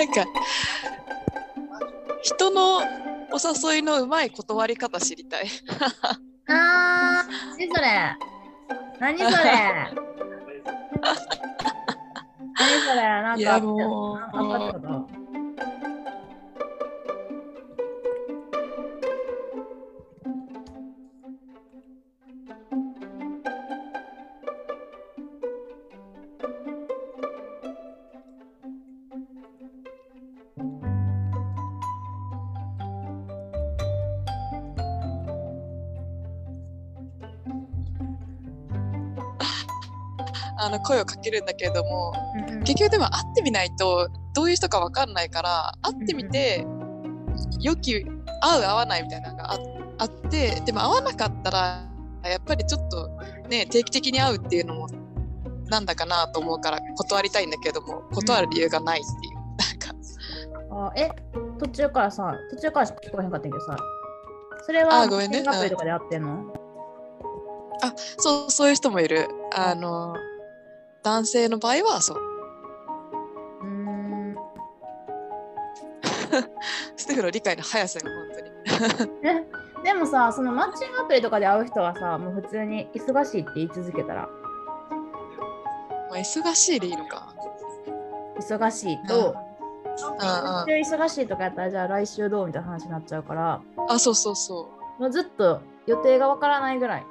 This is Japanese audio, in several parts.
なんか人のお誘いのうまい断り方知りたい。あー、何それ。何それ。何それ。なんか、いやもうあの声をかけるんだけれどもうんうん。結局でも会ってみないとどういう人か分かんないから会ってみて良き合う合わないみたいなのがああってでも合わなかったらやっぱりちょっとね定期的に会うっていうのもなんだかなと思うから断りたいんだけども断る理由がないっていう、なんか。あえ途中からさ途中からしか聞こえへんかったけどさそれはあごめんね。アプリとかで会ってんの？そうそういう人もいる。あの男性の場合はそう。うーん。ステフの理解の速さよ本当に。えでもさそのマッチングアプリとかで会う人はさもう普通に忙しいって言い続けたら。まあ忙しいでいいのか。忙しいと、今週忙しいとかやったらじゃあ来週どうみたいな話になっちゃうから。あそうそうそうもうずっと予定がわからないぐらい。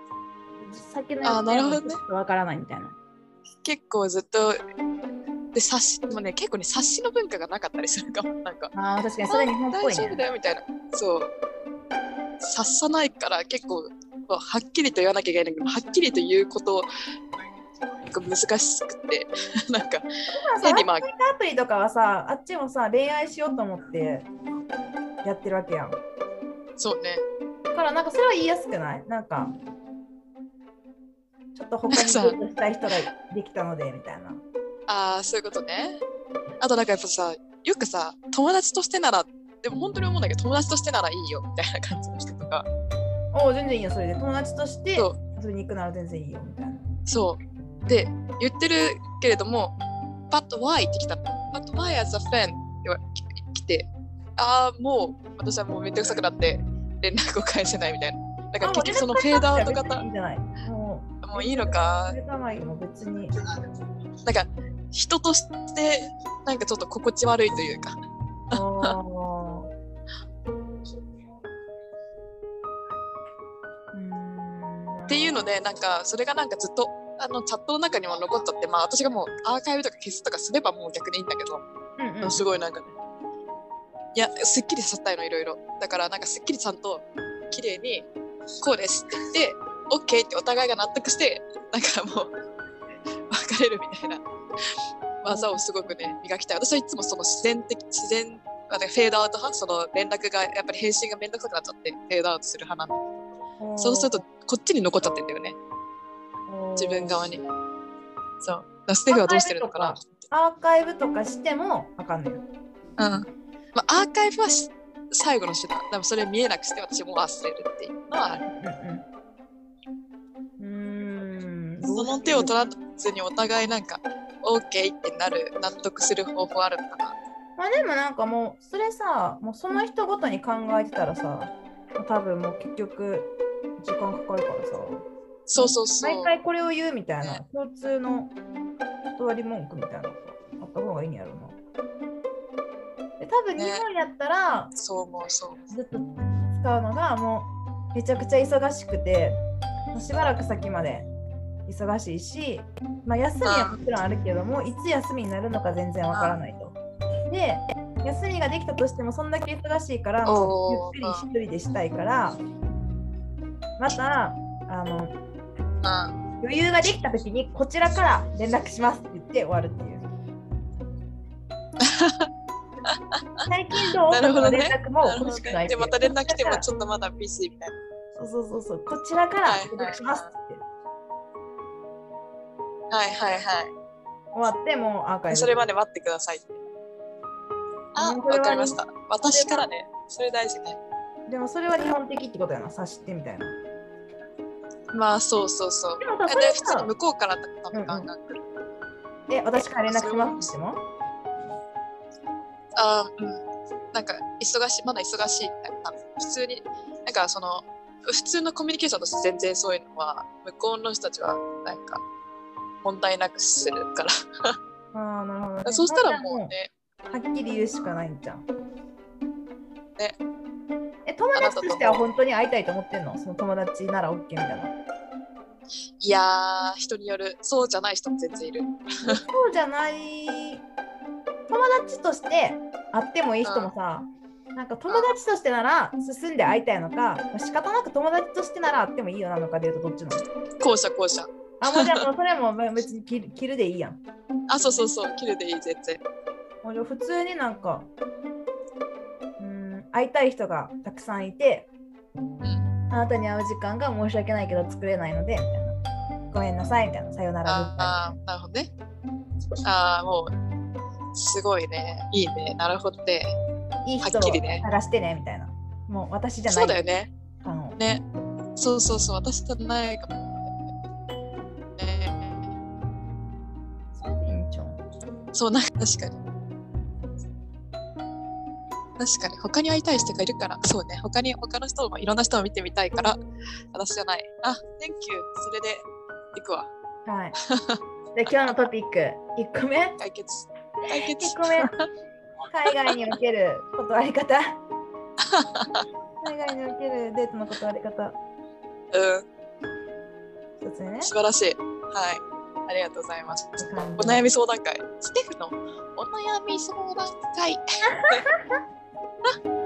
先の予定あなるほどね。もずっとわからないみたいな結構ずっとで冊子もね結構ね冊子の文化がなかったりするかも。なんかあー確かにそれ日本っぽい大丈夫ねだよみたいな。そう。察さないから結構はっきりと言わなきゃいけないけどはっきりと言うことが難しくて。なんか変にまあアプリとかはさあっちもさ恋愛しようと思ってやってるわけやん。そうね。だからなんかそれは言いやすくない？なんかちょっと他にしたい人ができたのでみたいな。ああそういうことね。あとなんかやっぱさよくさ友達としてならでも本当に思うんだけど友達としてならいいよみたいな感じの人とか。おお全然いいよそれで。友達として遊びに行くなら全然いいよみたいな。そう。で言ってるけれども「But why?」って来たの「But why as a friend?」って来てああもう私はもうめんどくさくなって連絡を返せないみたいな。だから結局そのフェードアウト型。いいんじゃないもいいのか。別に。なんか人としてなんかちょっと心地悪いというか。っていうのでなんかそれがなんかずっとあのチャットの中にも残っちゃってまあ私がもうアーカイブとか消すとかすればもう逆にいいんだけど、うんうん。すごいなんかねいやすっきりさせたいのいろいろ。だからなんかすっきりちゃんと綺麗にこうですって言って OK ってお互いが納得してなんかもう別れるみたいな。技をすごくね磨きたい。私はいつもその自然的自然フェードアウト派？その連絡がやっぱり返信がめんどくさくなっちゃってフェードアウトする派なんだけど。そうするとこっちに残っちゃってんだよね。自分側に。そう。ステフはどうしてるのかな？アーカイブとかしてもあかんのよ。うん。まあ、アーカイブはし最後の手段。でもそれ見えなくして私も忘れるっていうのはある。うんの手を取らずにお互いなんか OK ってなる納得する方法あるのかな。まあでもなんかもうそれさもうその人ごとに考えてたらさ多分もう結局時間かかるからさ。そうそうそう。毎回これを言うみたいな共通の断り文句みたいなのがあった方がいいんやろうな。で多分ね日本やったらそう思うそう。ずっと使うのがもうめちゃくちゃ忙しくてしばらく先まで忙しいし、まあ、休みはもちろんあるけどもいつ休みになるのか全然わからないと。で休みができたとしてもそんだけ忙しいからゆっくり一人でしたいからまたあのうん余裕ができた時にこちらから連絡しますって言って終わるっていう。最近どう？なるほどね。とか連絡も欲しくないねでまた連絡来てもちょっとまだビジーみたいな。そうそうそうそう、こちらから連絡しますって。言って、はいはいはい終わってもうアーカイブ。それまで待ってください。あわかりました。私からねそれ大事ね。でもそれは日本的ってことやな、察してみたいな。まあそうそうそう。でもさ、でそれ普通にさ、向こうから多分ガンガン来るえ、私から連絡します？ってもあーうん。なんか忙しいまだ忙しいみたいな普通になんかその普通のコミュニケーションとして全然そういうのは向こうの人たちはなんか問題なくするからああ、なるほど、ね。そうしたらもうねはっきり言うしかないんじゃん。ね。え、友達としては本当に会いたいと思ってんの？その友達なら OK みたいな。いやー人によるそうじゃない人も全然いるそうじゃない。友達として会ってもいい人もさ、なんか友達としてなら進んで会いたいのか、まあ仕方なく友達としてなら会ってもいいよなのかでいうとどっちなの？後者後者あ、もうじゃあもうそれはもう別に切る切るでいいやん。あそうそうそう切るでいい全然もうじゃあ普通になんか、うん、会いたい人がたくさんいて、うんあなたに会う時間が申し訳ないけど作れないので、みたいな。ごめんなさい、みたいな。さよなら。ああなるほどねああもうすごいねいいねなるほどねいい人をはっきりね探してね、みたいな。もう私じゃない。そうだよねあのねそうそうそう私じゃないかもそうなんか確かに確かに他に会いたい人がいるからそうね他に他の人もいろんな人を見てみたいから私じゃないあ Thank you それで行くわはい。で、今日のトピック、1個目。解決解決1個目。海外における断り方。海外におけるデートの断り方。うん一つ目ね。素晴らしいはいありがとうございます。おお悩み相談会。ステフのお悩み相談会